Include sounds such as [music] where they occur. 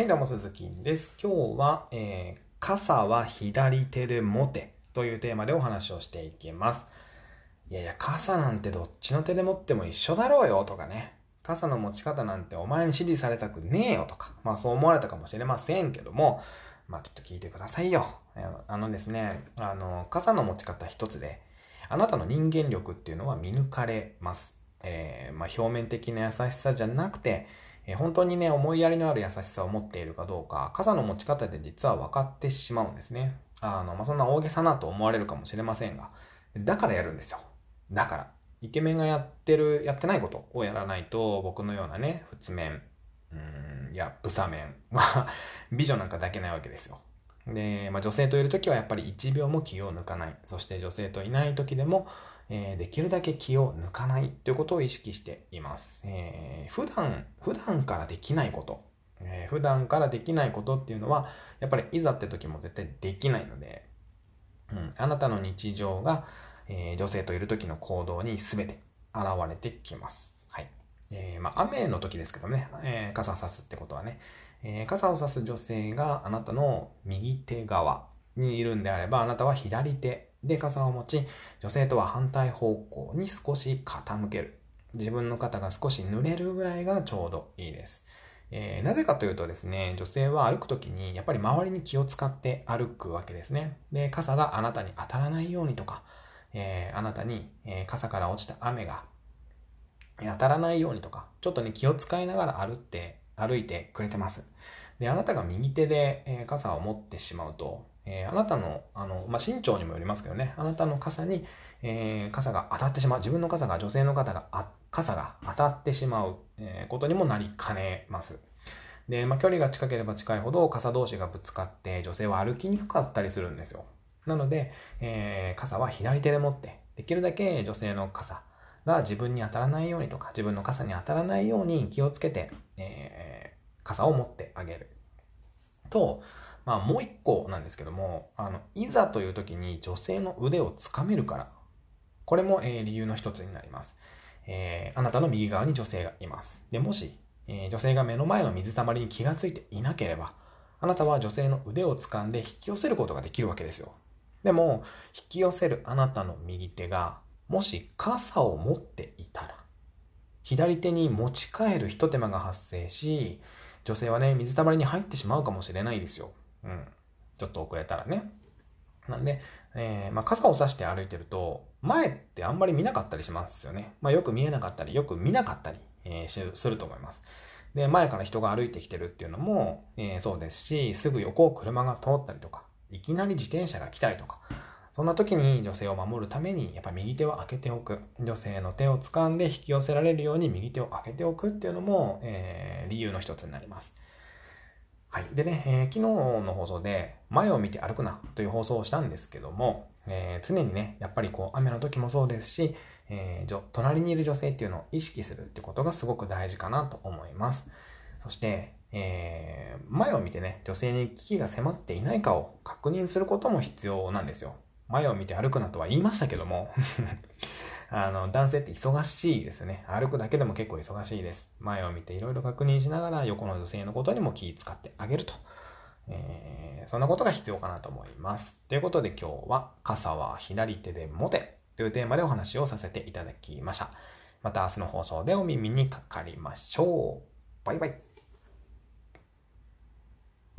はい、どうも、鈴木です。今日は、えー、傘は左手で持てというテーマでお話をしていきます。いやいや、傘なんてどっちの手で持っても一緒だろうよとかね。傘の持ち方なんてお前に指示されたくねえよとか。まあそう思われたかもしれませんけども、まあちょっと聞いてくださいよ。あのですね、あの、傘の持ち方一つで、あなたの人間力っていうのは見抜かれます。えー、まあ表面的な優しさじゃなくて、え本当にね、思いやりのある優しさを持っているかどうか、傘の持ち方で実は分かってしまうんですね。あの、まあ、そんな大げさなと思われるかもしれませんが、だからやるんですよ。だから。イケメンがやってる、やってないことをやらないと、僕のようなね、仏面、うん、いや、ブサ面は美女なんかだけないわけですよ。で、まあ、女性といる時はやっぱり1秒も気を抜かない。そして女性といない時でも、えー、できるだけ気を抜かないということを意識しています。えー、普段、普段からできないこと、えー、普段からできないことっていうのは、やっぱりいざって時も絶対できないので、うん、あなたの日常が、え、女性といる時の行動に全て現れてきます。えー、まあ、雨の時ですけどね、えー、傘さすってことはね、えー、傘を差す女性があなたの右手側にいるんであれば、あなたは左手で傘を持ち、女性とは反対方向に少し傾ける。自分の肩が少し濡れるぐらいがちょうどいいです。えー、なぜかというとですね、女性は歩くときにやっぱり周りに気を使って歩くわけですね。で、傘があなたに当たらないようにとか、えー、あなたに、えー、傘から落ちた雨が当たらないようにとか、ちょっとね、気を使いながら歩って、歩いてくれてます。で、あなたが右手で、え傘を持ってしまうと、えー、あなたの、あの、まあ、身長にもよりますけどね、あなたの傘に、えー、傘が当たってしまう、自分の傘が、女性の方が、傘が当たってしまう、え、ことにもなりかねます。で、まあ、距離が近ければ近いほど傘同士がぶつかって女性は歩きにくかったりするんですよ。なので、えー、傘は左手で持って、できるだけ女性の傘が自分に当たらないようにとか、自分の傘に当たらないように気をつけて、えー、傘を持ってあげる。と、まあ、もう一個なんですけども、あの、いざという時に女性の腕をつかめるから。これも、えー、理由の一つになります。えー、あなたの右側に女性がいます。で、もし、えー、女性が目の前の水たまりに気がついていなければ、あなたは女性の腕を掴んで引き寄せることができるわけですよ。でも、引き寄せるあなたの右手が、もし傘を持っていたら、左手に持ち帰る一手間が発生し、女性はね、水たまりに入ってしまうかもしれないですよ。うん。ちょっと遅れたらね。なんで、えー、まあ、傘を差して歩いてると、前ってあんまり見なかったりしますよね。まあ、よく見えなかったり、よく見なかったり、えー、すると思います。で、前から人が歩いてきてるっていうのも、えー、そうですし、すぐ横を車が通ったりとか、いきなり自転車が来たりとか、そんな時に女性を守るために、やっぱ右手を開けておく。女性の手を掴んで引き寄せられるように右手を開けておくっていうのも、えー、理由の一つになります。はい。でね、えー、昨日の放送で、前を見て歩くなという放送をしたんですけども、えー、常にね、やっぱりこう、雨の時もそうですし、えー、隣にいる女性っていうのを意識するってことがすごく大事かなと思います。そして、えー、前を見てね、女性に危機が迫っていないかを確認することも必要なんですよ。前を見て歩くなとは言いましたけども [laughs] あの、男性って忙しいですね。歩くだけでも結構忙しいです。前を見ていろいろ確認しながら横の女性のことにも気遣ってあげると。えー、そんなことが必要かなと思います。ということで今日は傘は左手で持てというテーマでお話をさせていただきました。また明日の放送でお耳にかかりましょう。バイバイ。